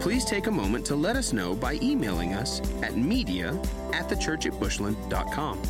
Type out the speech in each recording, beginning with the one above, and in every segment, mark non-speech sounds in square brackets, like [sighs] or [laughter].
Please take a moment to let us know by emailing us at media at thechurchatbushland.com.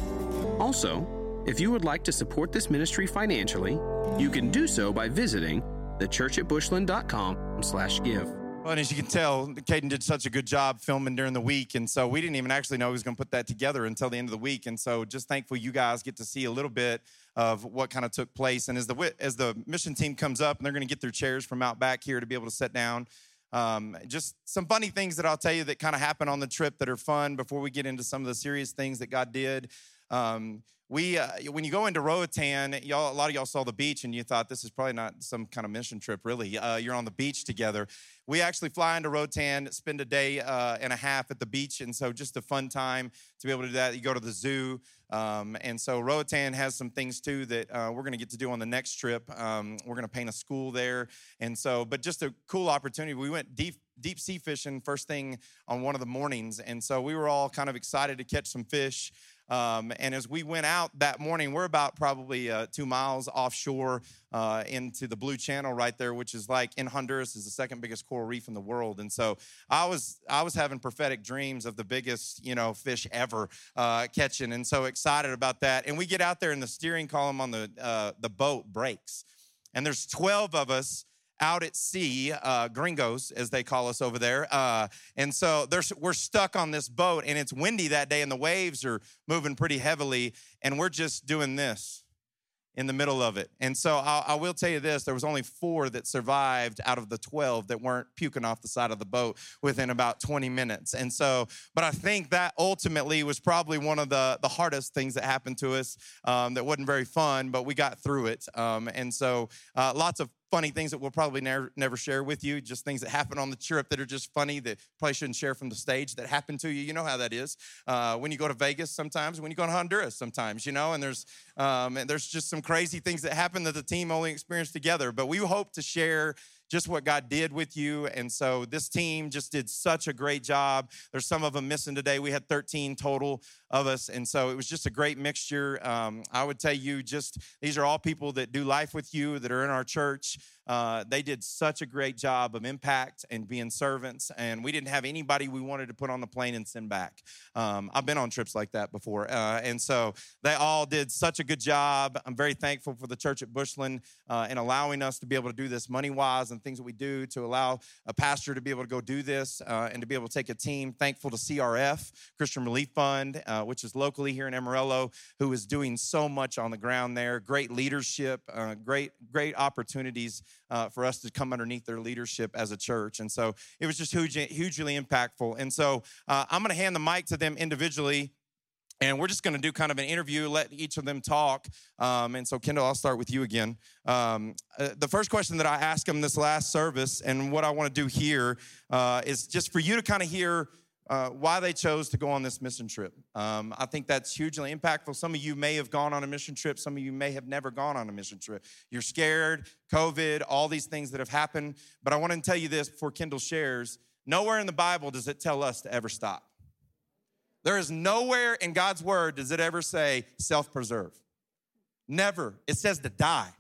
Also, if you would like to support this ministry financially, you can do so by visiting thechurchatbushland.com slash give. Well, and as you can tell, Caden did such a good job filming during the week. And so we didn't even actually know he was going to put that together until the end of the week. And so just thankful you guys get to see a little bit of what kind of took place. And as the, as the mission team comes up and they're going to get their chairs from out back here to be able to sit down, um, just some funny things that I'll tell you that kind of happen on the trip that are fun before we get into some of the serious things that God did. Um, we, uh, when you go into Roatan, y'all, a lot of y'all saw the beach and you thought this is probably not some kind of mission trip, really. Uh, you're on the beach together. We actually fly into Roatan, spend a day uh, and a half at the beach, and so just a fun time to be able to do that. You go to the zoo, um, and so Roatan has some things too that uh, we're going to get to do on the next trip. Um, we're going to paint a school there, and so, but just a cool opportunity. We went deep deep sea fishing first thing on one of the mornings, and so we were all kind of excited to catch some fish. Um, and as we went out that morning, we're about probably uh, two miles offshore uh, into the Blue Channel right there, which is like in Honduras is the second biggest coral reef in the world. And so I was I was having prophetic dreams of the biggest you know fish ever uh, catching, and so excited about that. And we get out there, and the steering column on the uh, the boat breaks, and there's 12 of us out at sea, uh, gringos, as they call us over there. Uh, and so we're stuck on this boat, and it's windy that day, and the waves are moving pretty heavily, and we're just doing this in the middle of it. And so I, I, will tell you this there was only four that survived out of the 12 that weren't puking off the side of the boat within about 20 minutes. And so, but I think that ultimately was probably one of the, the hardest things that happened to us um, that wasn't very fun, but we got through it. Um, and so uh, lots of funny things that we'll probably never, never share with you, just things that happen on the trip that are just funny that probably shouldn't share from the stage that happen to you. You know how that is. Uh, when you go to Vegas sometimes, when you go to Honduras sometimes, you know, and there's, um, and there's just some crazy things that happen that the team only experienced together. But we hope to share just what God did with you. And so this team just did such a great job. There's some of them missing today. We had 13 total of us. And so it was just a great mixture. Um, I would tell you, just these are all people that do life with you, that are in our church. Uh, they did such a great job of impact and being servants. And we didn't have anybody we wanted to put on the plane and send back. Um, I've been on trips like that before. Uh, and so they all did such a good job. I'm very thankful for the church at Bushland uh, and allowing us to be able to do this money wise and things that we do to allow a pastor to be able to go do this uh, and to be able to take a team. Thankful to CRF, Christian Relief Fund, uh, which is locally here in Amarillo, who is doing so much on the ground there. Great leadership, uh, great, great opportunities uh, for us to come underneath their leadership as a church. And so it was just huge, hugely impactful. And so uh, I'm going to hand the mic to them individually. And we're just going to do kind of an interview, let each of them talk. Um, and so, Kendall, I'll start with you again. Um, uh, the first question that I asked them this last service, and what I want to do here, uh, is just for you to kind of hear uh, why they chose to go on this mission trip. Um, I think that's hugely impactful. Some of you may have gone on a mission trip, some of you may have never gone on a mission trip. You're scared, COVID, all these things that have happened. But I want to tell you this before Kendall shares nowhere in the Bible does it tell us to ever stop. There is nowhere in God's word does it ever say self preserve. Never. It says to die.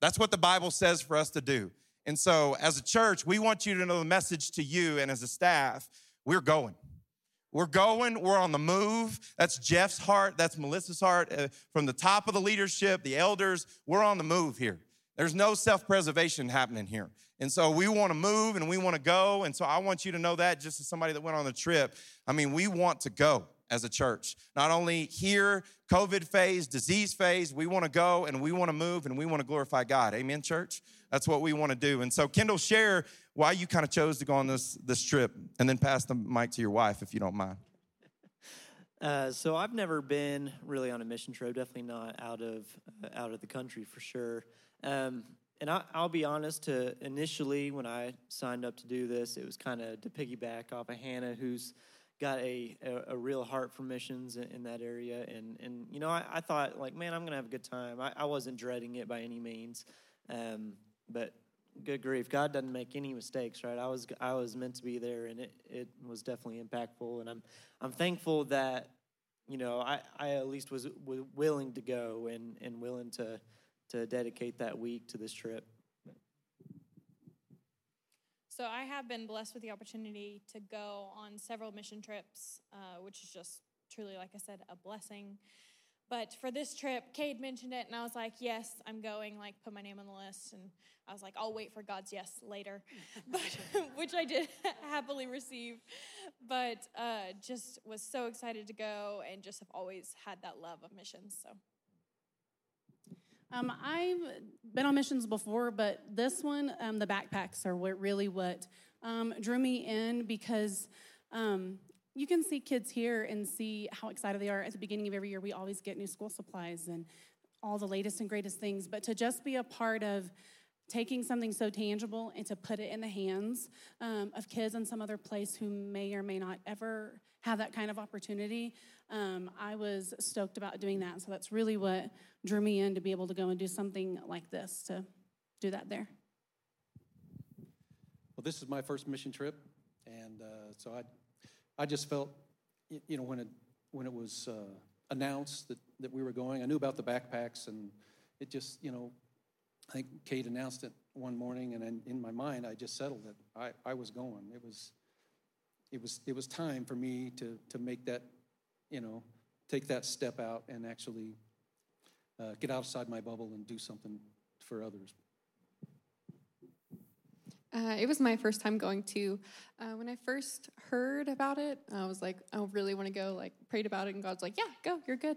That's what the Bible says for us to do. And so, as a church, we want you to know the message to you and as a staff we're going. We're going, we're on the move. That's Jeff's heart, that's Melissa's heart. Uh, from the top of the leadership, the elders, we're on the move here. There's no self preservation happening here. And so we want to move and we want to go. And so I want you to know that just as somebody that went on the trip. I mean, we want to go as a church. Not only here, COVID phase, disease phase, we want to go and we want to move and we want to glorify God. Amen, church? That's what we want to do. And so, Kendall, share why you kind of chose to go on this, this trip and then pass the mic to your wife if you don't mind. [laughs] Uh, so I've never been really on a mission trip. Definitely not out of uh, out of the country for sure. Um, and I, will be honest. To initially, when I signed up to do this, it was kind of to piggyback off of Hannah, who's got a, a, a real heart for missions in, in, that area. And, and you know, I, I thought, like, man, I'm going to have a good time. I, I wasn't dreading it by any means. Um, but good grief, God doesn't make any mistakes, right? I was I was meant to be there, and it, it was definitely impactful. And I'm I'm thankful that you know I, I at least was, was willing to go and, and willing to to dedicate that week to this trip. So I have been blessed with the opportunity to go on several mission trips, uh, which is just truly, like I said, a blessing. But for this trip, Cade mentioned it, and I was like, yes, I'm going, like, put my name on the list. And I was like, I'll wait for God's yes later, [laughs] but, [laughs] which I did [laughs] happily receive. But uh, just was so excited to go and just have always had that love of missions. So. Um, I've been on missions before, but this one, um, the backpacks are what really what um, drew me in because um, you can see kids here and see how excited they are. At the beginning of every year, we always get new school supplies and all the latest and greatest things. But to just be a part of taking something so tangible and to put it in the hands um, of kids in some other place who may or may not ever have that kind of opportunity, um, I was stoked about doing that. So that's really what drew me in to be able to go and do something like this, to do that there. Well, this is my first mission trip, and uh, so I I just felt, you know, when it when it was uh, announced that that we were going, I knew about the backpacks, and it just, you know, I think Kate announced it one morning, and in my mind, I just settled it. I, I was going. It was, it was, it was time for me to to make that, you know, take that step out and actually uh, get outside my bubble and do something for others. Uh, it was my first time going to. Uh, when I first heard about it, I was like, I really want to go. Like, prayed about it, and God's like, Yeah, go. You're good.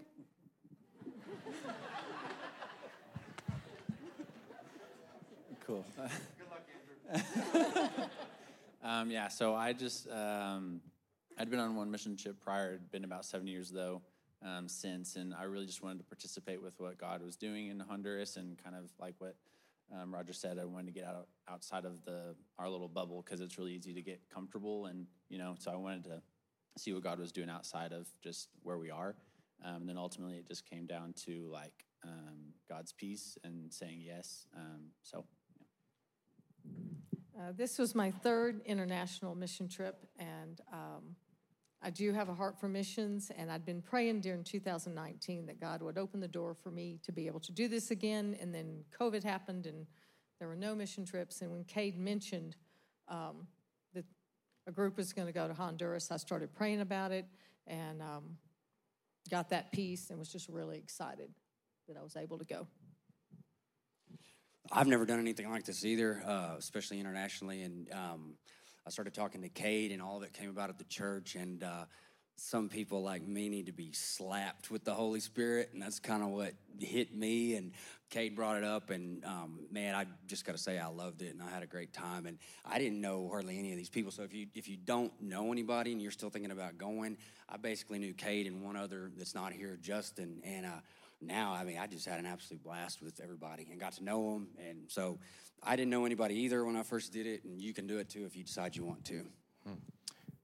cool. Good luck, Andrew. [laughs] um, yeah. So I just um, I'd been on one mission trip prior. It'd been about seven years though um, since, and I really just wanted to participate with what God was doing in Honduras and kind of like what um, Roger said, I wanted to get out outside of the our little bubble because it's really easy to get comfortable, and you know, so I wanted to see what God was doing outside of just where we are. Um, and then ultimately, it just came down to like um, God's peace and saying yes. So. Uh, this was my third international mission trip, and um, I do have a heart for missions, and I'd been praying during 2019 that God would open the door for me to be able to do this again. And then COVID happened, and there were no mission trips. And when Cade mentioned um, that a group was going to go to Honduras, I started praying about it and um, got that peace and was just really excited that I was able to go. I've never done anything like this either, uh, especially internationally, and um, I started talking to Cade, and all of it came about at the church. And uh, some people like me need to be slapped with the Holy Spirit, and that's kind of what hit me. And Cade brought it up, and um, man, I just got to say I loved it, and I had a great time. And I didn't know hardly any of these people, so if you if you don't know anybody and you're still thinking about going, I basically knew Cade and one other that's not here, Justin, and. Uh, now, I mean, I just had an absolute blast with everybody and got to know them. And so I didn't know anybody either when I first did it, and you can do it too if you decide you want to. Hmm.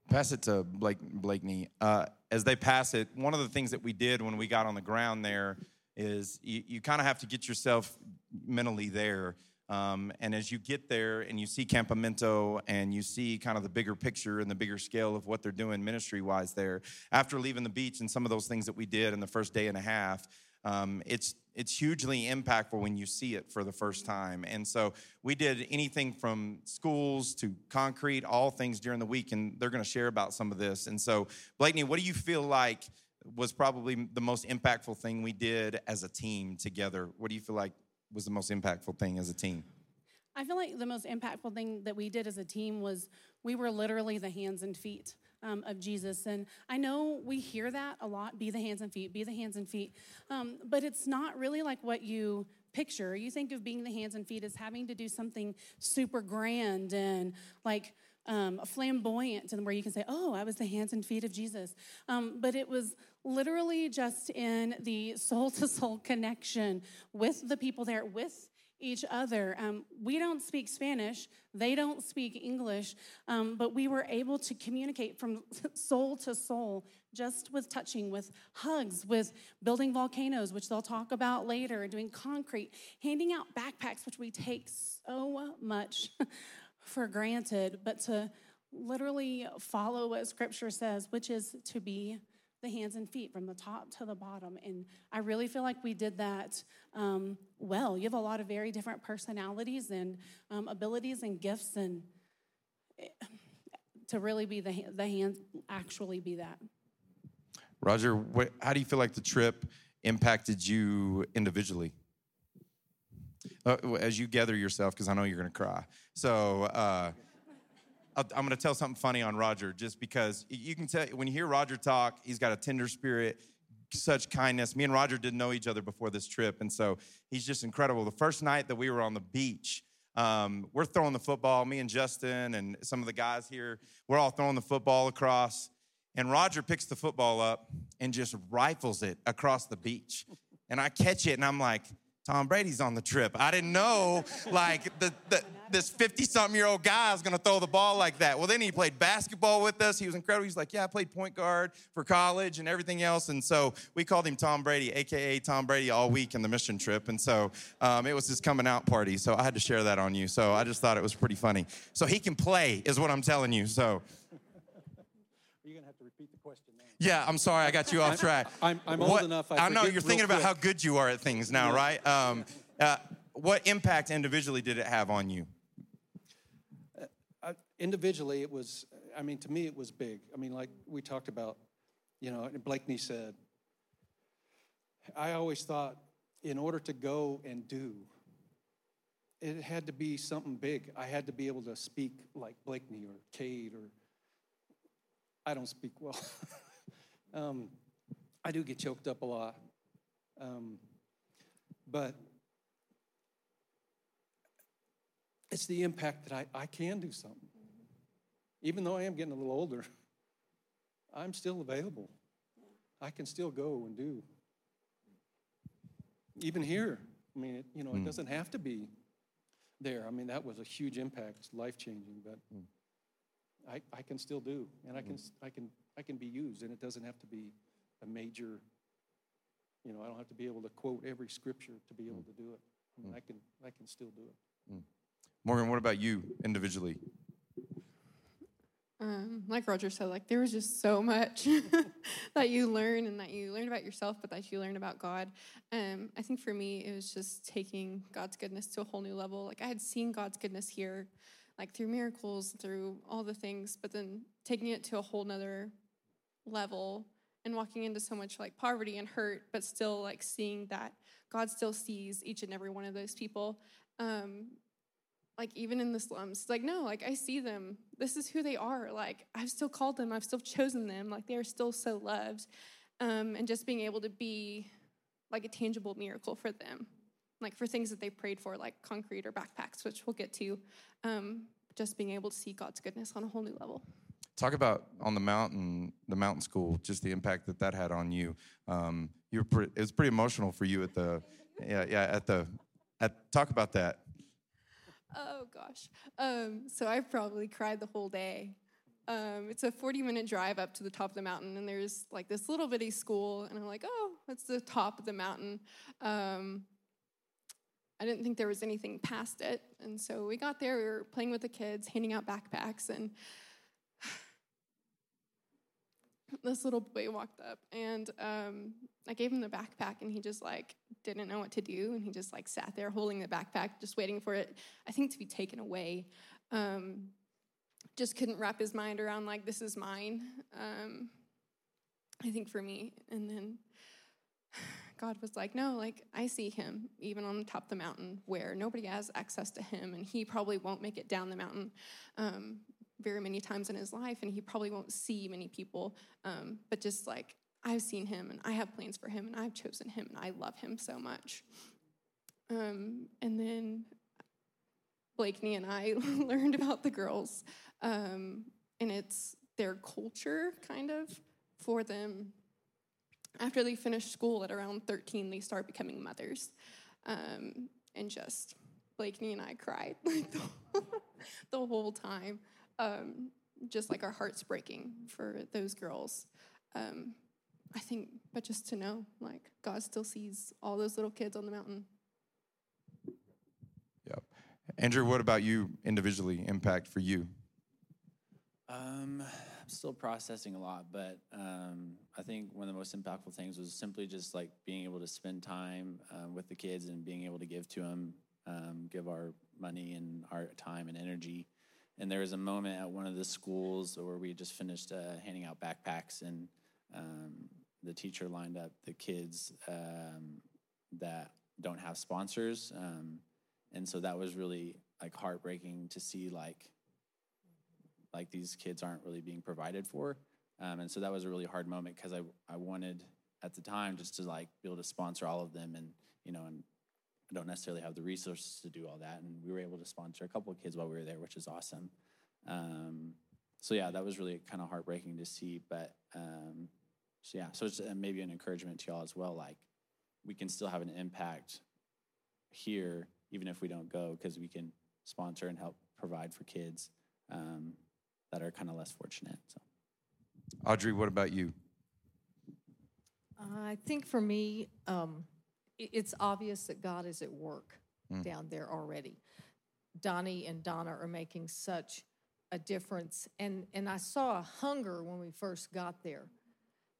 Pass it to Blake Blakeney. Uh, as they pass it, one of the things that we did when we got on the ground there is you, you kind of have to get yourself mentally there. Um, and as you get there and you see Campamento and you see kind of the bigger picture and the bigger scale of what they're doing ministry wise there, after leaving the beach and some of those things that we did in the first day and a half, um, it's it's hugely impactful when you see it for the first time. And so we did anything from schools to concrete, all things during the week, and they're going to share about some of this. And so, Blakeney, what do you feel like was probably the most impactful thing we did as a team together? What do you feel like was the most impactful thing as a team? I feel like the most impactful thing that we did as a team was we were literally the hands and feet um, of Jesus. And I know we hear that a lot be the hands and feet, be the hands and feet. Um, but it's not really like what you picture. You think of being the hands and feet as having to do something super grand and like, um, flamboyant and where you can say, Oh, I was the hands and feet of Jesus. Um, but it was literally just in the soul to soul connection with the people there, with each other. Um, we don't speak Spanish, they don't speak English, um, but we were able to communicate from [laughs] soul to soul just with touching, with hugs, with building volcanoes, which they'll talk about later, doing concrete, handing out backpacks, which we take so much [laughs] for granted, but to literally follow what scripture says, which is to be the hands and feet from the top to the bottom. And I really feel like we did that um, well. You have a lot of very different personalities and um, abilities and gifts, and eh, to really be the, the hands, actually be that. Roger, what, how do you feel like the trip impacted you individually? Uh, as you gather yourself, because I know you're going to cry. So, uh, I'm going to tell something funny on Roger, just because you can tell when you hear Roger talk, he's got a tender spirit, such kindness. Me and Roger didn't know each other before this trip, and so he's just incredible. The first night that we were on the beach, um, we're throwing the football. Me and Justin and some of the guys here, we're all throwing the football across, and Roger picks the football up and just rifles it across the beach, and I catch it, and I'm like Tom Brady's on the trip. I didn't know, like, the, the this 50 something year old guy is going to throw the ball like that. Well, then he played basketball with us. He was incredible. He's like, Yeah, I played point guard for college and everything else. And so we called him Tom Brady, AKA Tom Brady, all week in the mission trip. And so um, it was his coming out party. So I had to share that on you. So I just thought it was pretty funny. So he can play, is what I'm telling you. So. You're going to have to repeat the question now. Yeah, I'm sorry, I got you off track. [laughs] I'm, I'm old what, enough. I, I know you're thinking about quick. how good you are at things now, Yeah. right? Um, uh, what impact individually did it have on you? Individually, it was, I mean, to me, it was big. I mean, like we talked about, you know, and Blakeney said, I always thought in order to go and do, it had to be something big. I had to be able to speak like Blakeney or Cade or, I don't speak well. [laughs] um, I do get choked up a lot. Um, but it's the impact that I, I can do something. Even though I am getting a little older, [laughs] I'm still available. I can still go and do. Even here, I mean, it, you know, it Mm. doesn't have to be there. I mean, that was a huge impact, life changing, but Mm. I, I can still do, and I can, I can, I can be used, and it doesn't have to be a major, you know, I don't have to be able to quote every scripture to be able to do it. I mean, I can, I can still do it. Morgan, what about you individually? Um, like Roger said, like there was just so much [laughs] that you learn and that you learn about yourself, but that you learn about God. Um, I think for me, it was just taking God's goodness to a whole new level. Like I had seen God's goodness here, like through miracles, through all the things, but then taking it to a whole nother level and walking into so much like poverty and hurt, but still like seeing that God still sees each and every one of those people. Um, like even in the slums it's like no like i see them. This is who they are. Like i've still called them. I've still chosen them. Like they are still so loved um, and just being able to be like a tangible miracle for them. Like for things that they prayed for like concrete or backpacks which we'll get to um, just being able to see god's goodness on a whole new level. Talk about on the mountain, the mountain school, just the impact that that had on you. Um, you it was pretty emotional for you at the, yeah, yeah, at the, at talk about that. Oh gosh. Um, so I probably cried the whole day. Um, it's a 40 minute drive up to the top of the mountain, and there's like this little bitty school, and I'm like, oh, that's the top of the mountain. Um, I didn't think there was anything past it, and so we got there. We were playing with the kids, handing out backpacks, and this little boy walked up, and um, I gave him the backpack, and he just like didn't know what to do, and he just like sat there holding the backpack, just waiting for it. I think to be taken away. Um, just couldn't wrap his mind around like this is mine. Um, I think for me, and then God was like, no, like I see him even on the top of the mountain where nobody has access to him, and he probably won't make it down the mountain. Very many times in his life, and he probably won't see many people. Um, but just like I've seen him, and I have plans for him, and I've chosen him, and I love him so much. Um, and then Blakeney and I [laughs] learned about the girls, um, and it's their culture, kind of, for them. After they finish school at around 13, they start becoming mothers. Um, and just Blakeney and I cried like [laughs] the, the whole time. Um, just like our hearts breaking for those girls. Um, I think, but just to know, like, God still sees all those little kids on the mountain. Yep. Andrew, what about you individually? Impact for you? Um, I'm still processing a lot, but um, I think one of the most impactful things was simply just like being able to spend time um, with the kids and being able to give to them, um, give our money and our time and energy. And there was a moment at one of the schools where we just finished uh, handing out backpacks, and um, the teacher lined up the kids um, that don't have sponsors, um, and so that was really like heartbreaking to see like like these kids aren't really being provided for. Um, and so that was a really hard moment because I, I wanted at the time just to like be able to sponsor all of them and, you know, and I don't necessarily have the resources to do all that. And we were able to sponsor a couple of kids while we were there, which is awesome. Um, so yeah, that was really kind of heartbreaking to see, but, um, so yeah, so it's uh, maybe an encouragement to y'all as well. Like we can still have an impact here, even if we don't go, because we can sponsor and help provide for kids. Um, that are kind of less fortunate. So, Audrey, what about you? I think for me, um, it's obvious that God is at work mm. down there already. Donnie and Donna are making such a difference, and and I saw a hunger when we first got there.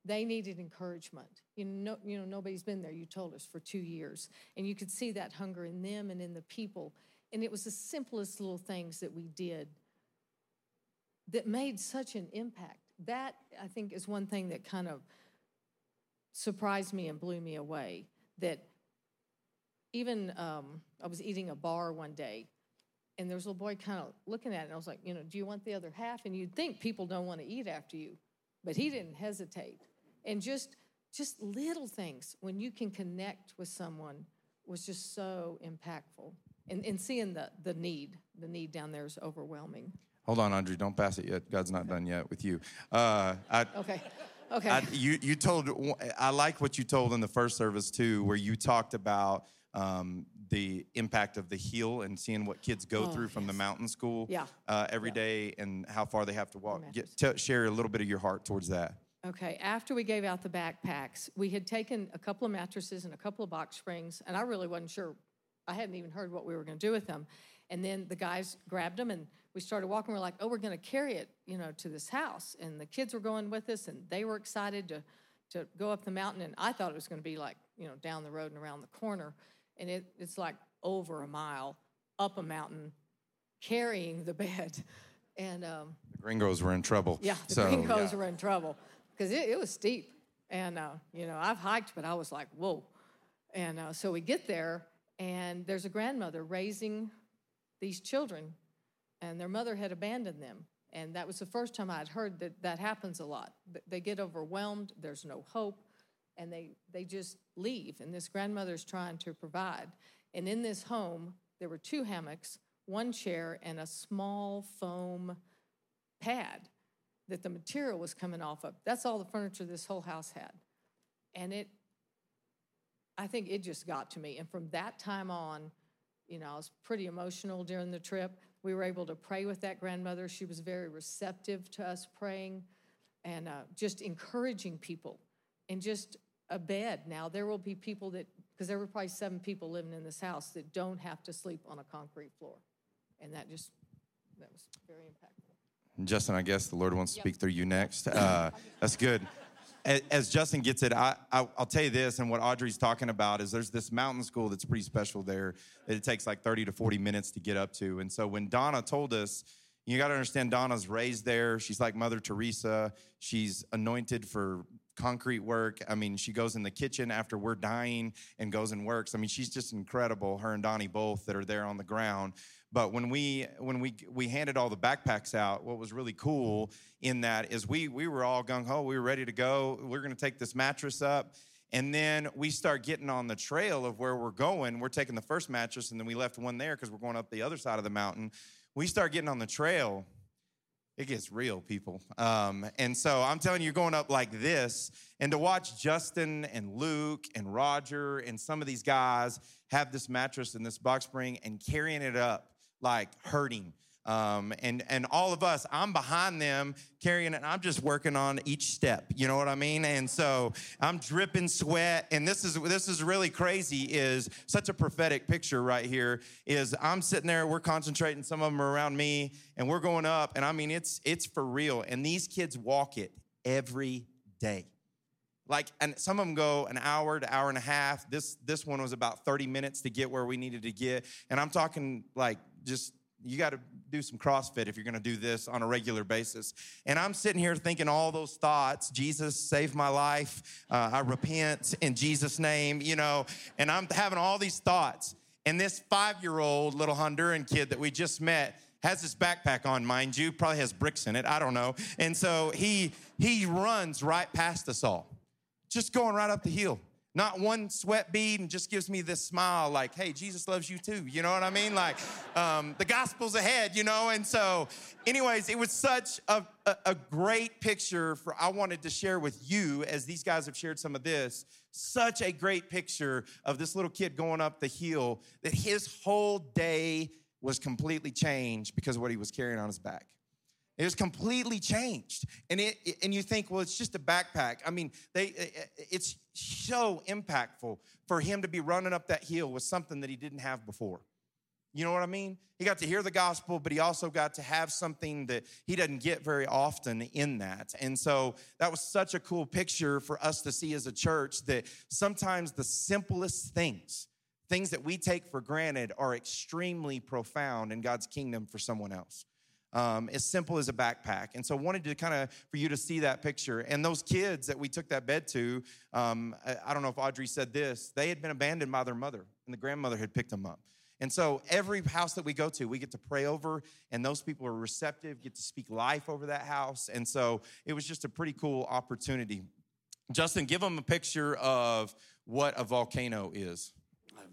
They needed encouragement. You know, you know, nobody's been there. You told us for two years, and you could see that hunger in them and in the people. And it was the simplest little things that we did that made such an impact. That, I think, is one thing that kind of surprised me and blew me away. That even um, I was eating a bar one day, and there was a little boy kind of looking at it, and I was like, you know, do you want the other half? And you'd think people don't want to eat after you, but he didn't hesitate. And just just little things when you can connect with someone was just so impactful. And, and seeing the, the need, the need down there is overwhelming. Hold on, Audrey. Don't pass it yet. God's not done yet with you. Uh, I, okay. Okay. I, you, you told, I like what you told in the first service too, where you talked about um, the impact of the heel and seeing what kids go oh, through from yes. the mountain school yeah. uh, every yeah. day and how far they have to walk. Get, t- share a little bit of your heart towards that. Okay, after we gave out the backpacks, we had taken a couple of mattresses and a couple of box springs, and I really wasn't sure. I hadn't even heard what we were going to do with them. And then the guys grabbed them and we started walking. We're like, oh, we're going to carry it, you know, to this house. And the kids were going with us, and they were excited to to go up the mountain. And I thought it was going to be like, you know, down the road and around the corner. And it, it's like over a mile up a mountain, carrying the bed. [laughs] And um, the gringos were in trouble. Yeah, the so, gringos yeah. were in trouble because it, it, was steep. And uh, you know, I've hiked, but I was like, whoa. And uh, so we get there, and there's a grandmother raising these children and their mother had abandoned them. And that was the first time I'd heard that that happens a lot. They get overwhelmed, there's no hope, and they, they just leave. And this grandmother's trying to provide. And in this home, there were two hammocks, one chair, and a small foam pad that the material was coming off of. That's all the furniture this whole house had. And it, I think it just got to me. And from that time on, you know, I was pretty emotional during the trip. We were able to pray with that grandmother. She was very receptive to us praying and uh, just encouraging people and just a bed. Now, there will be people that, because there were probably seven people living in this house that don't have to sleep on a concrete floor. And that just, that was very impactful. Justin, I guess the Lord wants to speak through you next. Uh, that's good as Justin gets it, I, will tell you this, and what Audrey's talking about is there's this mountain school that's pretty special there that it takes like 30 to 40 minutes to get up to. And so when Donna told us, you got to understand Donna's raised there. She's like Mother Teresa. She's anointed for concrete work. I mean, she goes in the kitchen after we're dying and goes and works. I mean, she's just incredible. Her and Donnie both that are there on the ground. But when we when we we handed all the backpacks out, what was really cool in that is we we were all gung ho. We were ready to go. We we're going to take this mattress up. And then we start getting on the trail of where we're going. We're taking the first mattress, and then we left one there because we're going up the other side of the mountain. We start getting on the trail, it gets real, people. Um, and so I'm telling you, you're going up like this, and to watch Justin and Luke and Roger and some of these guys have this mattress and this box spring and carrying it up like hurting. Um, and and all of us, I'm behind them carrying it. I'm just working on each step. You know what I mean? And so I'm dripping sweat. And this is this is really crazy. Is such a prophetic picture right here. Is I'm sitting there, we're concentrating. Some of them are around me, and we're going up. And I mean, it's it's for real. And these kids walk it every day. Like, and some of them go an hour to hour and a half. This this one was about 30 minutes to get where we needed to get. And I'm talking like just you got to do some CrossFit if you're going to do this on a regular basis. And I'm sitting here thinking all those thoughts Jesus, save my life. Uh, I repent in Jesus' name, you know, and I'm having all these thoughts. And this five year old little Honduran kid that we just met has his backpack on, mind you, probably has bricks in it. I don't know. And so he, he runs right past us all, just going right up the hill not one sweat bead and just gives me this smile like hey jesus loves you too you know what i mean? Like um, the gospel's ahead you know? And so anyways it was such a, a, a great picture for i wanted to share with you as these guys have shared some of this such a great picture of this little kid going up the hill that his whole day was completely changed because of what he was carrying on his back it was completely changed. And it and you think, well, it's just a backpack. I mean, they it's so impactful for him to be running up that hill with something that he didn't have before. You know what I mean? He got to hear the gospel, but he also got to have something that he doesn't get very often in that. And so that was such a cool picture for us to see as a church that sometimes the simplest things, things that we take for granted, are extremely profound in God's kingdom for someone else um, as simple as a backpack. And so I wanted to kind of for you to see that picture. And those kids that we took that bed to, um, I, I don't know if Audrey said this, they had been abandoned by their mother, and the grandmother had picked them up. And so every house that we go to, we get to pray over, and those people are receptive, get to speak life over that house. And so it was just a pretty cool opportunity. Justin, give them a picture of what a volcano is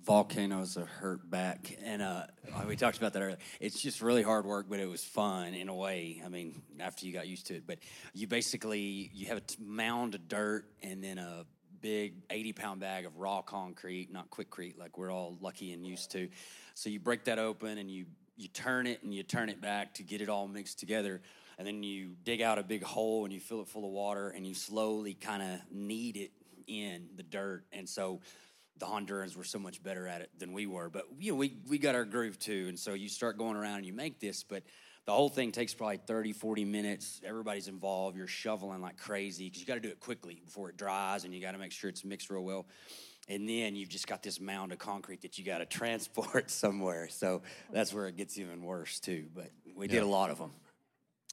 volcanoes are hurt back, and uh, we talked about that earlier. It's just really hard work, but it was fun in a way. I mean, after you got used to it, but you basically you have a mound of dirt and then a big 80 pound bag of raw concrete, not Quikrete like we're all lucky and used to. So you break that open and you you turn it and you turn it back to get it all mixed together. And then you dig out a big hole and you fill it full of water and you slowly kind of knead it in the dirt. And so the Hondurans were so much better at it than we were. But you know, we we got our groove too. And so you start going around and you make this, but the whole thing takes probably 30, 40 minutes. Everybody's involved. You're shoveling like crazy because you got to do it quickly before it dries and you got to make sure it's mixed real well. And then you've just got this mound of concrete that you got to [laughs] transport somewhere. So that's where it gets even worse too. But we did a lot of them.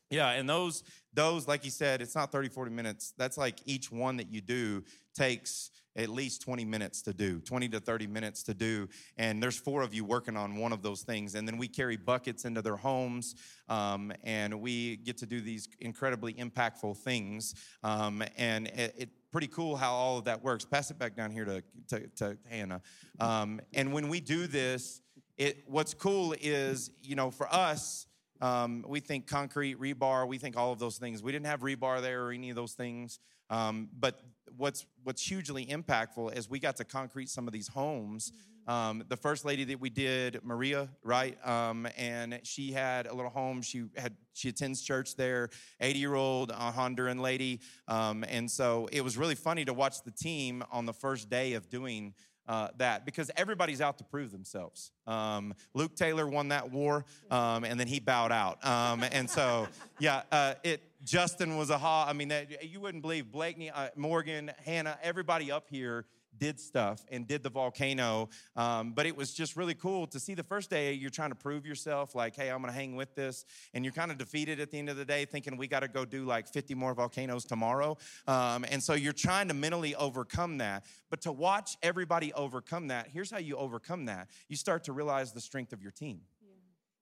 Yeah, and those those like you said, it's not 30 40 minutes. That's like each one that you do takes at least 20 minutes to do, 20 to 30 minutes to do. And there's four of you working on one of those things. And then we carry buckets into their homes um, and we get to do these incredibly impactful things. Um, and it, it pretty cool how all of that works. Pass it back down here to, to, to Hannah. Um, and when we do this, it, what's cool is, you know, for us, um, we think concrete, rebar, we think all of those things. We didn't have rebar there or any of those things. Um, but what's what's hugely impactful is we got to concrete some of these homes. Um, the first lady that we did, Maria, right, um, and she had a little home. She had she attends church there. Eighty year old uh, Honduran lady, um, and so it was really funny to watch the team on the first day of doing uh, that because everybody's out to prove themselves. Um, Luke Taylor won that war, um, and then he bowed out. Um, and so, [laughs] yeah, uh, it. Justin was a ha. I mean, that, you wouldn't believe Blakeney, uh, Morgan, Hannah, everybody up here did stuff and did the volcano. Um, but it was just really cool to see the first day you're trying to prove yourself, like, hey, I'm going to hang with this. And you're kind of defeated at the end of the day, thinking we got to go do like 50 more volcanoes tomorrow. Um, and so you're trying to mentally overcome that. But to watch everybody overcome that, here's how you overcome that you start to realize the strength of your team. Yeah.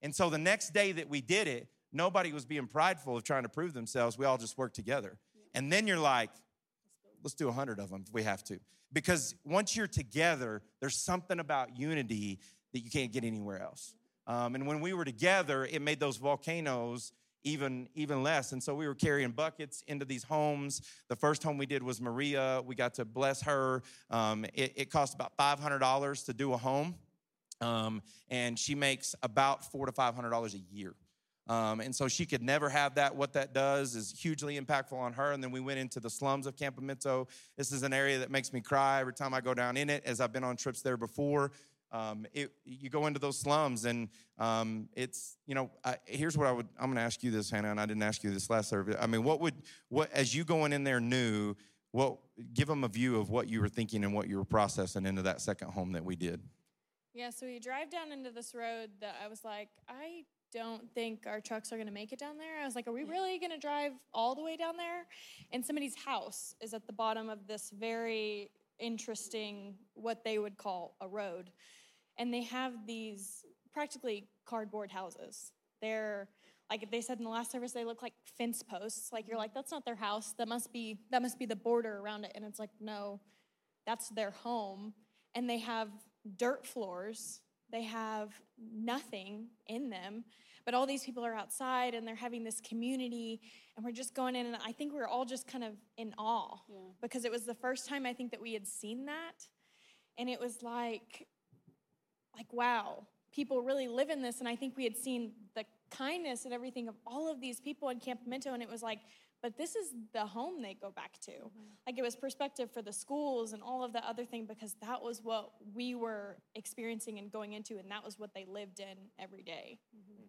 And so the next day that we did it, nobody was being prideful of trying to prove themselves. We all just worked together. Yeah. And then you're like, let's do 100 of them if we have to. Because once you're together, there's something about unity that you can't get anywhere else. Um, and when we were together, it made those volcanoes even even less. And so we were carrying buckets into these homes. The first home we did was maria. We got to bless her. Um, it, it cost about $500 to do a home. Um, and she makes about four to five hundred dollars a year um, and so she could never have that. What that does is hugely impactful on her. And then we went into the slums of Campamento. This is an area that makes me cry every time I go down in it, as I've been on trips there before. Um, it, you go into those slums, and um, it's you know. I, here's what I would. I'm going to ask you this, Hannah, and I didn't ask you this last service. I mean, what would what as you going in there new? What give them a view of what you were thinking and what you were processing into that second home that we did. Yeah, so we drive down into this road that I was like, I don't think our trucks are going to make it down there. I was like, are we really going to drive all the way down there? And somebody's house is at the bottom of this very interesting, what they would call a road. And they have these practically cardboard houses. They're like they said in the last service, they look like fence posts. Like you're like, that's not their house. That must be that must be the border around it. And it's like, no, that's their home. And they have dirt floors. They have nothing in them. But all these people are outside and they're having this community, and we're just going in. And I think we are all just kind of in awe yeah. because it was the first time I think that we had seen that. And it was like, like, wow, people really live in this. And I think we had seen the kindness and everything of all of these people in Campamento, and it was like, but this is the home they go back to. Mm-hmm. Like it was perspective for the schools and all of the other thing because that was what we were experiencing and going into, and that was what they lived in every day. Mm-hmm.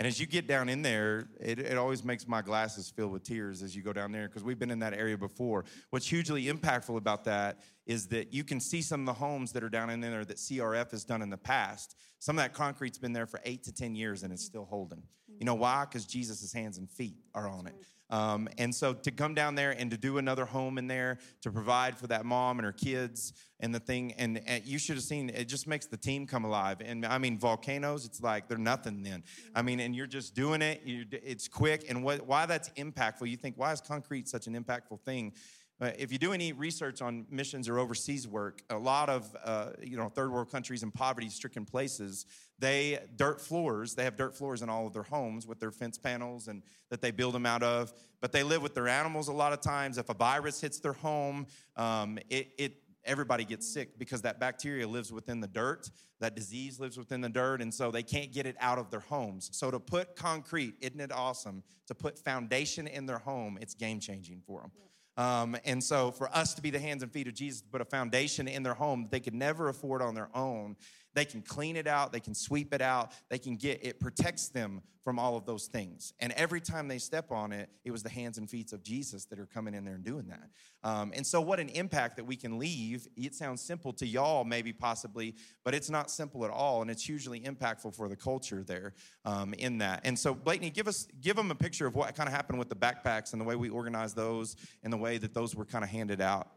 And as you get down in there, it, it always makes my glasses fill with tears as you go down there because we've been in that area before. What's hugely impactful about that is that you can see some of the homes that are down in there that CRF has done in the past. Some of that concrete's been there for eight to 10 years and it's still holding. You know why? Because Jesus' hands and feet are on it. Um, and so to come down there and to do another home in there to provide for that mom and her kids and the thing, and, and, you should have seen it just makes the team come alive. And I mean, volcanoes, it's like they're nothing then. I mean, and you're just doing it, it's quick. And what, why that's impactful, you think, why is concrete such an impactful thing? Uh, if you do any research on missions or overseas work, a lot of uh, you know third world countries and poverty-stricken places, they dirt floors. They have dirt floors in all of their homes with their fence panels and that they build them out of. But they live with their animals a lot of times. If a virus hits their home, um, it, it everybody gets sick because that bacteria lives within the dirt. That disease lives within the dirt, and so they can't get it out of their homes. So to put concrete, isn't it awesome? To put foundation in their home, it's game changing for them. Um, and so, for us to be the hands and feet of Jesus, to put a foundation in their home that they could never afford on their own, they can clean it out, they can sweep it out, they can get it protects them from all of those things. And every time they step on it, it was the hands and feet of Jesus that are coming in there and doing that. Um, and so, what an impact that we can leave. It sounds simple to y'all, maybe possibly, but it's not simple at all, and it's hugely impactful for the culture there um, in that. And so, Blakeney, give us give them a picture of what kind of happened with the backpacks and the way we organized those and the way that those were kind of handed out.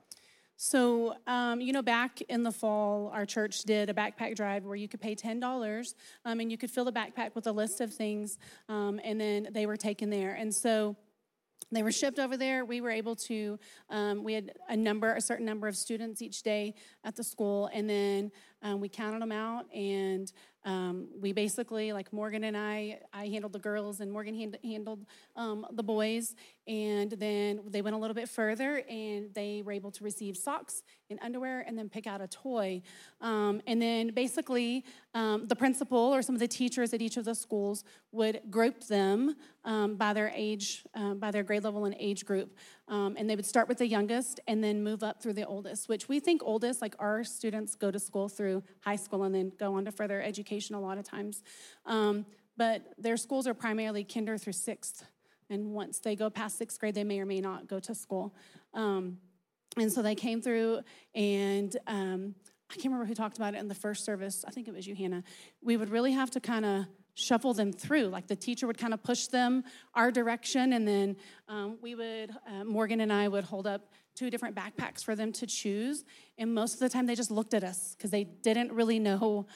So, um, you know, back in the fall, our church did a backpack drive where you could pay $10 um, and you could fill the backpack with a list of things, um, and then they were taken there. And so, they were shipped over there. We were able to, um, we had a number, a certain number of students each day at the school, and then um, we counted them out, and um, we basically, like Morgan and I, I handled the girls, and Morgan hand, handled um, the boys, and then they went a little bit further, and they were able to receive socks and underwear, and then pick out a toy, um, and then basically um, the principal or some of the teachers at each of the schools would group them um, by their age, uh, by their grade level and age group, and they would start with the youngest and then move up through the oldest, which we think oldest, like our students go to school through high school and then go on to further education a lot of times. Um, but their schools are primarily kinder through sixth. And once they go past sixth grade, they may or may not go to school. Um, and so they came through, and um, I can't remember who talked about it in the first service. I think it was you, Hannah. We would really have to kind of shuffle them through. Like the teacher would kind of push them our direction, and then um, we would, uh, Morgan and I would hold up two different backpacks for them to choose. And most of the time, they just looked at us because they didn't really know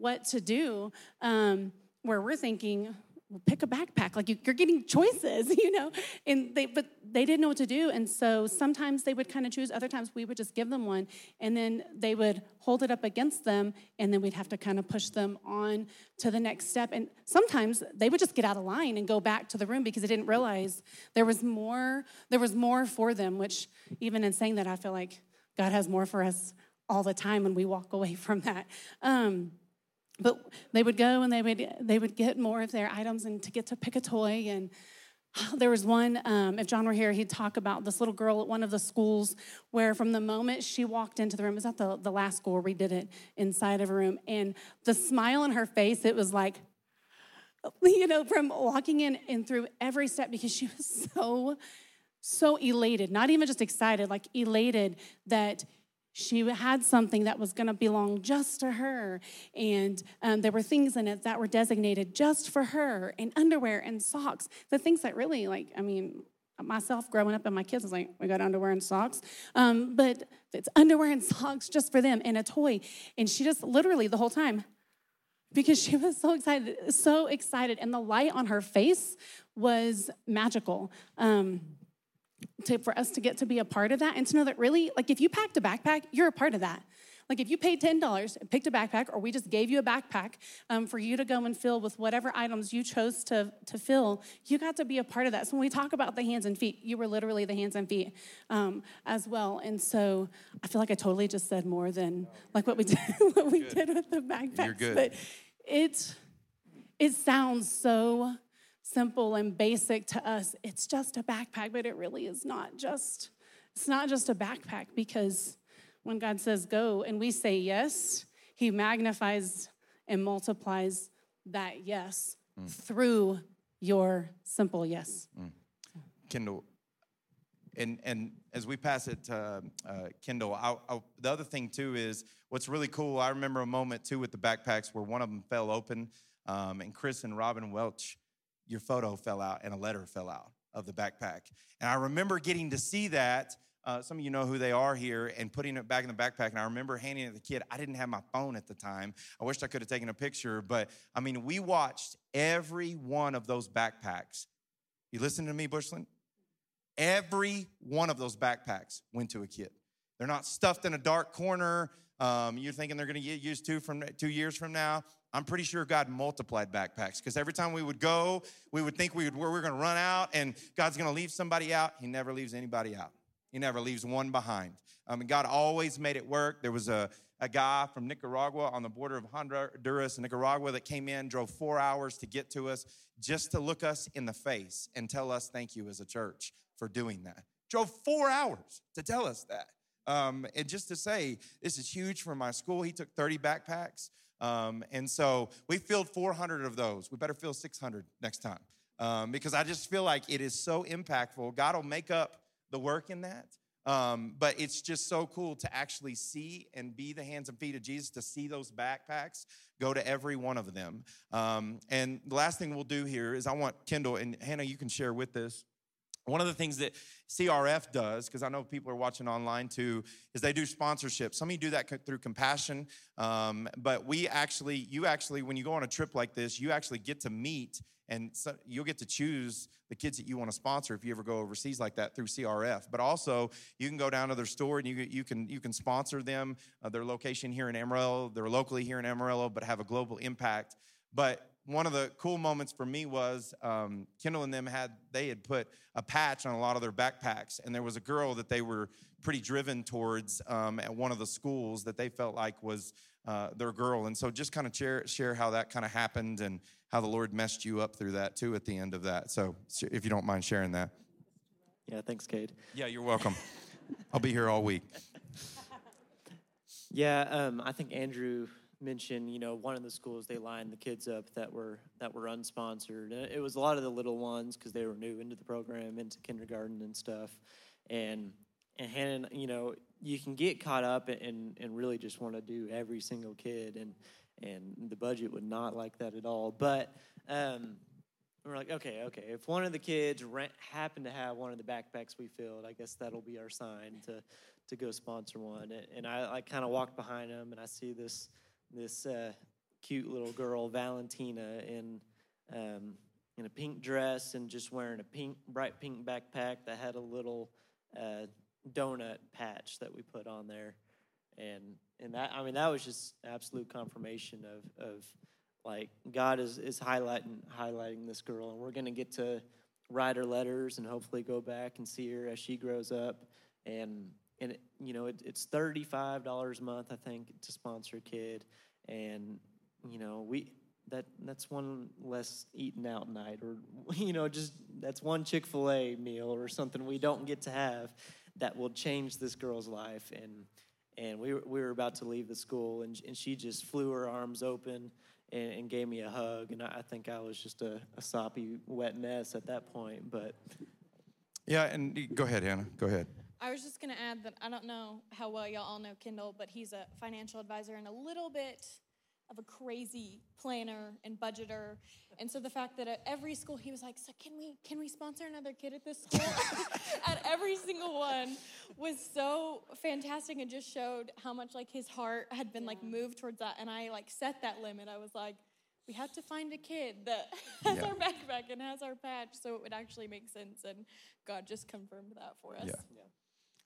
what to do. Um, where we're thinking, well, pick a backpack. Like you, are getting choices, [laughs] you know. And they, but they didn't know what to do. And so sometimes they would kind of choose. Other times we would just give them one, and then they would hold it up against them, and then we'd have to kind of push them on to the next step. And sometimes they would just get out of line and go back to the room because they didn't realize there was more. There was more for them. Which even in saying that, I feel like God has more for us all the time when we walk away [laughs] from that. Um, but they would go and they would they would get more of their items and to get to pick a toy. And [sighs] there was one um, if john were here he'd talk about this little girl at one of the schools where from the moment she walked into the room it was at the, the last school where we did it inside of a room. And the smile on her face it was like [laughs] you know from walking in and through every step because she [laughs] was so so elated not even just excited like elated that she had something that was going to belong just to her. And um, there were things in it that were designated just for her, and underwear and socks. The things that really, like, I mean, myself growing up and my kids was like, we got underwear and socks. Um, but it's underwear and [laughs] socks just for them and a toy. And she just literally the whole time, because she was so excited, so excited. And the light on her face was magical. Um, to, for us to get to be a part of that and to know that really, like if you packed a backpack, you're a part of that. Like if you paid $10 and picked a backpack, or we just gave you a backpack um, for you to go and fill with whatever items you chose to, to fill, you got to be a part of that. So when we talk about the hands and feet, you were literally the hands and feet um, as well. And so I feel like I totally just said more than like what we [laughs] did, what we did with the backpacks. You're good. But it, it sounds so simple and basic to us. It's just a backpack, but it really is not just it's not just a backpack because when God says go and we say yes, he magnifies and multiplies that yes mm. through your simple yes. Mm. Kendall, and and as we pass it to uh, Kendall, I, I, the other thing too is what's really cool. I remember a moment too with the backpacks where one of them fell open, um, and Chris and Robin Welch your photo fell out and a letter fell out of the backpack. And I remember getting to see that. Uh, some of you know who they are here, and putting it back in the backpack. And I remember handing it to the kid. I didn't have my phone at the time. I wished I could have taken a picture, but I mean, we watched every one of those backpacks. You listen to me, Bushland? Every one of those backpacks went to a kid. They're not stuffed in a dark corner. Um, you're thinking they're going to get used to from two years from now. I'm pretty sure God multiplied backpacks because every time we would go, we would think we, would, we were going to run out and God's going to leave somebody out. He never leaves anybody out, He never leaves one behind. Um, and God always made it work. There was a, a guy from Nicaragua on the border of Honduras and Nicaragua that came in, drove four hours to get to us just to look us in the face and tell us thank you as a church for doing that. Drove four hours to tell us that. Um, and just to say, this is huge for my school. He took 30 backpacks. Um, and so we filled 400 of those. We better fill 600 next time um, because I just feel like it is so impactful. God will make up the work in that. Um, but it's just so cool to actually see and be the hands and feet of Jesus, to see those backpacks go to every one of them. Um, and the last thing we'll do here is I want Kendall and Hannah, you can share with this. One of the things that CRF does, because I know people are watching online too, is they do sponsorship. Some of you do that through compassion, um, but we actually, you actually, when you go on a trip like this, you actually get to meet and so you'll get to choose the kids that you want to sponsor if you ever go overseas like that through CRF. But also, you can go down to their store and you, you can you can sponsor them. Uh, their location here in Amarillo, they're locally here in Amarillo, but have a global impact. But one of the cool moments for me was um, Kendall and them had they had put a patch on a lot of their backpacks, and there was a girl that they were pretty driven towards um, at one of the schools that they felt like was uh, their girl, and so just kind of share share how that kind of happened and how the Lord messed you up through that too at the end of that. So if you don't mind sharing that. Yeah, thanks, Cade. Yeah, you're welcome. I'll be here all week. [laughs] Yeah, um, I think Andrew mention, you know, one of the schools they lined the kids up that were that were unsponsored. It was a lot of the little ones because they were new into the program, into kindergarten and stuff. And and Hannah, you know, you can get caught up and and really just want to do every single kid, and and the budget would not like that at all. But um, we're like, okay, okay, if one of the kids rent, happen to have one of the backpacks we filled, I guess that'll be our sign to to go sponsor one. And I, I kind of walked behind them, and I see this this uh, cute little girl, Valentina, in um, in a pink dress and just wearing a pink, bright pink backpack that had a little uh, donut patch that we put on there, and and that I mean that was just absolute confirmation of of like God is is highlighting highlighting this girl, and we're gonna get to write her letters and hopefully go back and see her as she grows up, and and it, you know it, it's thirty five dollars a month I think to sponsor a kid, and you know we that that's one less eaten out night or [laughs] you know just that's one chick-fil-a meal or something we don't get to have that will change this girl's life and and we were, we were about to leave the school and, and she just flew her arms open and, and gave me a hug and I, I think i was just a, a soppy wet mess at that point but Yeah, and go ahead, Hannah. Go ahead. I was just going to add that I don't know how well y'all all know Kendall, but he's a financial advisor and a little bit of a crazy planner and budgeter. And so the fact that at every school he was like, "So can we can we sponsor another kid at this school?" [laughs] at every single one was so fantastic and just showed how much like his heart had been like moved towards that. And I like set that limit. I was like, we have to find a kid that [laughs] has Yeah. our backpack and has our patch so it would actually make sense and God just confirmed that for us. Yeah.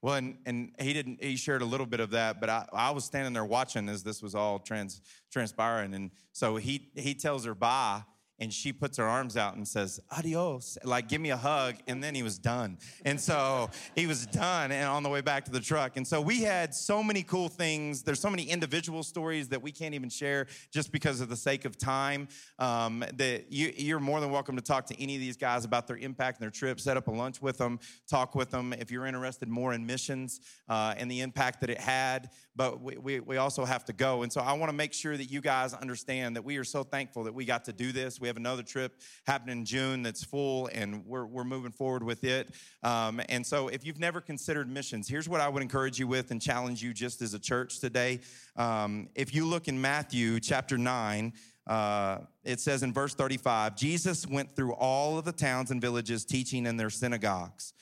Well, and, and he didn't. He shared a little bit of that, but I, I was standing there watching as this was all trans, transpiring, and so he he tells her bye, and she puts her arms out and says adios, like give me a hug, and then he was done, and so he was done, and on the way back to the truck, and so we had so many cool things. There's so many individual stories that we can't even share just because of the sake of time. Um, that you, you're more than welcome to talk to any of these guys about their impact and their trip. Set up a lunch with them, talk with them if you're interested more in missions uh, and the impact that it had. But we, we, we also have to go. And so I want to make sure that you guys understand that we are so thankful that we got to do this. We have another trip happening in June that's full, and we're, we're moving forward with it. Um, and so if you've never considered missions, here's what I would encourage you with and challenge you just as a church today. Um, if you look in Matthew chapter 9, uh, it says in verse 35 Jesus went through all of the towns and villages teaching in their synagogues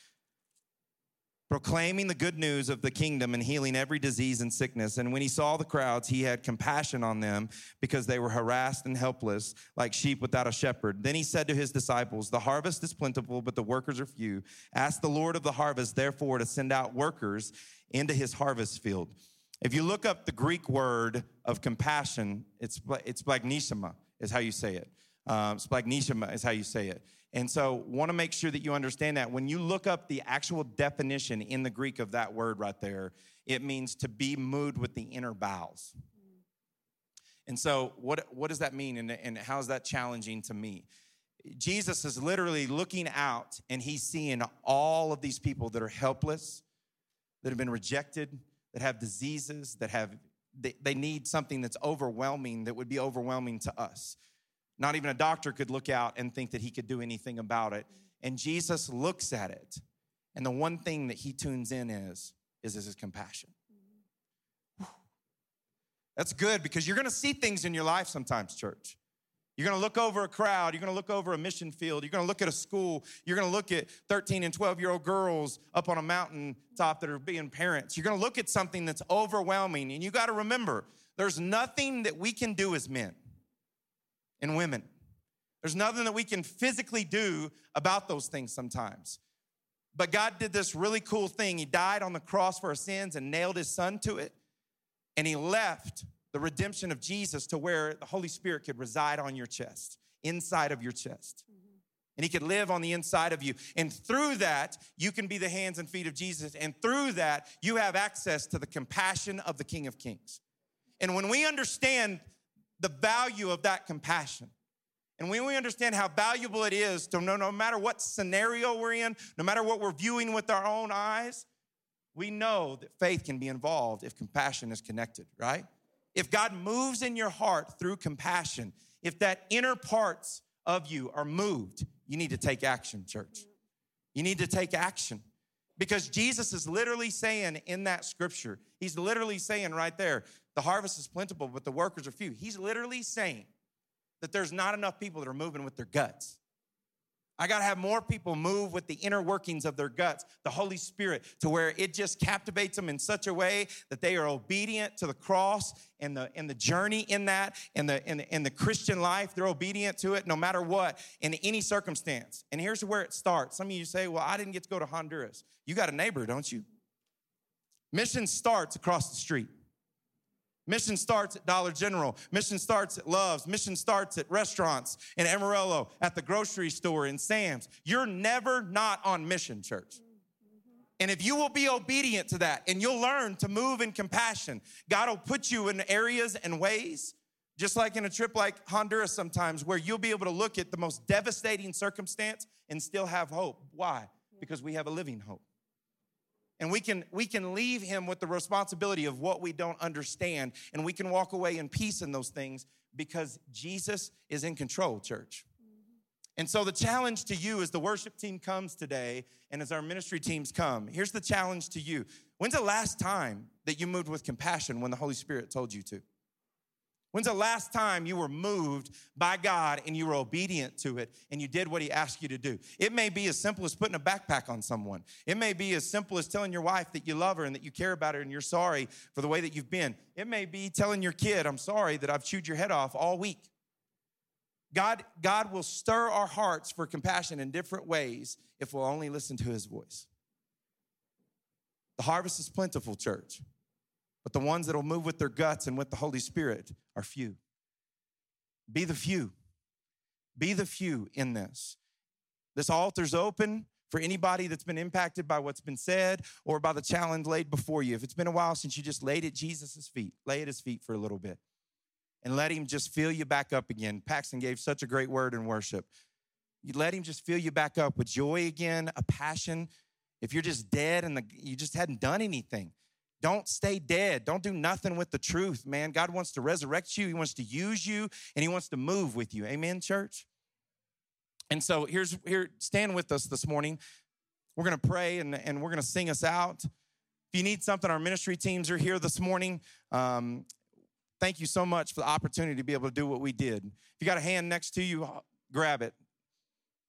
proclaiming the good news of the kingdom and healing every disease and sickness. And when he saw the crowds, he had compassion on them because they were harassed and helpless, like sheep without a shepherd. Then he said to his disciples, The harvest is plentiful, but the workers are few. Ask the Lord of the harvest, therefore, to send out workers into his harvest field. If you look up the Greek word of compassion, it's, it's splagnisima, is how you say it. Um, splagnisima is how you say it. And so, want to make sure that you understand that when you look up the actual definition in the Greek of that word right there, it means to be moved with the inner bowels. And so, what, what does that mean, and, and how is that challenging to me? Jesus is literally looking out and he's seeing all of these people that are helpless, that have been rejected, that have diseases, that have they, they need something that's overwhelming, that would be overwhelming to us. Not even a doctor could look out and think that he could do anything about it. And Jesus looks at it, and the one thing that he tunes in is is his compassion. That's good because you're to see things in your life sometimes, church. You're to look over a crowd. You're to look over a mission field. You're to look at a school. You're to look at 13 and 12 year old girls up on a mountain top that are being parents. You're to look at something that's overwhelming. And you got to remember there's nothing that we can do as men and women. There's nothing that we can physically do about those things sometimes. But God did this really cool thing. He died on the cross for our sins and nailed his son to it. And he left the redemption of Jesus to where the Holy Spirit could reside on your chest, inside of your chest. Mm-hmm. And he could live on the inside of you. And through that, you can be the hands and feet of Jesus. And through that, you have access to the compassion of the King of Kings. And when we understand the value of that compassion, and when we understand how valuable it is to know no matter what scenario we're in, no matter what we're viewing with our own eyes, we know that faith can be involved if compassion is connected, right? If God moves in your heart through compassion, if that inner parts of you are moved, you need to take action, church. You need to take action. Because Jesus is literally saying in that scripture, he's literally saying right there, the harvest is plentiful, but the workers are few. He's literally saying that there's not enough people that are moving with their guts. I got to have more people move with the inner workings of their guts, the Holy Spirit, to where it just captivates them in such a way that they are obedient to the cross and the, and the journey in that and the, and, the, and the Christian life. They're obedient to it no matter what, in any circumstance. And here's where it starts. Some of you say, Well, I didn't get to go to Honduras. You got a neighbor, don't you? Mission starts across the street. Mission starts at Dollar General. Mission starts at Love's. Mission starts at restaurants in Amarillo, at the grocery store, in Sam's. You're never not on mission, church. And if you will be obedient to that and you'll learn to move in compassion, God will put you in areas and ways, just like in a trip like Honduras sometimes, where you'll be able to look at the most devastating circumstance and still have hope. Why? Because we have a living hope. And we can, we can leave him with the responsibility of what we don't understand, and we can walk away in peace in those things because Jesus is in control, church. And so the challenge to you as the worship team comes today and as our ministry teams come, here's the challenge to you. When's the last time that you moved with compassion when the Holy Spirit told you to? When's the last time you were moved by God and you were obedient to it and you did what He asked you to do? It may be as simple as putting a backpack on someone. It may be as simple as telling your wife that you love her and that you care about her and you're sorry for the way that you've been. It may be telling your kid, I'm sorry that I've chewed your head off all week. God, God will stir our hearts for compassion in different ways if we'll only listen to His voice. The harvest is plentiful, church. But the ones that will move with their guts and with the Holy Spirit are few. Be the few. Be the few in this. This altar's open for anybody that's been impacted by what's been said or by the challenge laid before you. If it's been a while since you just laid at Jesus' feet, lay at his feet for a little bit and let him just fill you back up again. Paxton gave such a great word in worship. You let him just fill you back up with joy again, a passion. If you're just dead and the, you just hadn't done anything, don't stay dead. Don't do nothing with the truth, man. God wants to resurrect you. He wants to use you and he wants to move with you. Amen, church? And so here's here, stand with us this morning. We're gonna pray and, and we're gonna sing us out. If you need something, our ministry teams are here this morning. Um, thank you so much for the opportunity to be able to do what we did. If you got a hand next to you, grab it.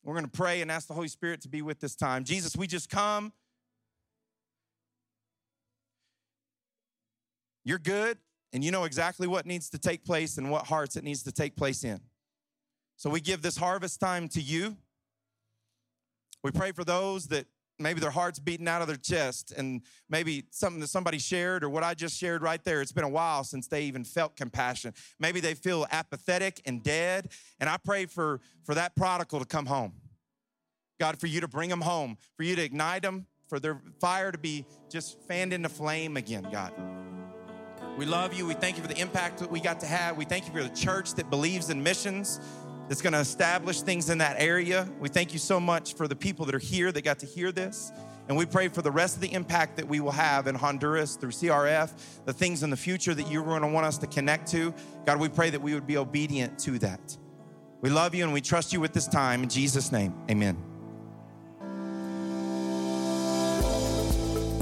We're gonna pray and ask the Holy Spirit to be with this time. Jesus, we just come You're good, and you know exactly what needs to take place and what hearts it needs to take place in. So we give this harvest time to you. We pray for those that maybe their heart's beating out of their chest and maybe something that somebody shared or what I just shared right there. It's been a while since they even felt compassion. Maybe they feel apathetic and dead. And I pray for, for that prodigal to come home. God, for you to bring them home, for you to ignite them, for their fire to be just fanned into flame again, God. We love you. We thank you for the impact that we got to have. We thank you for the church that believes in missions, that's going to establish things in that area. We thank you so much for the people that are here that got to hear this. And we pray for the rest of the impact that we will have in Honduras through CRF, the things in the future that you're going to want us to connect to. God, we pray that we would be obedient to that. We love you and we trust you with this time. In Jesus' name, amen.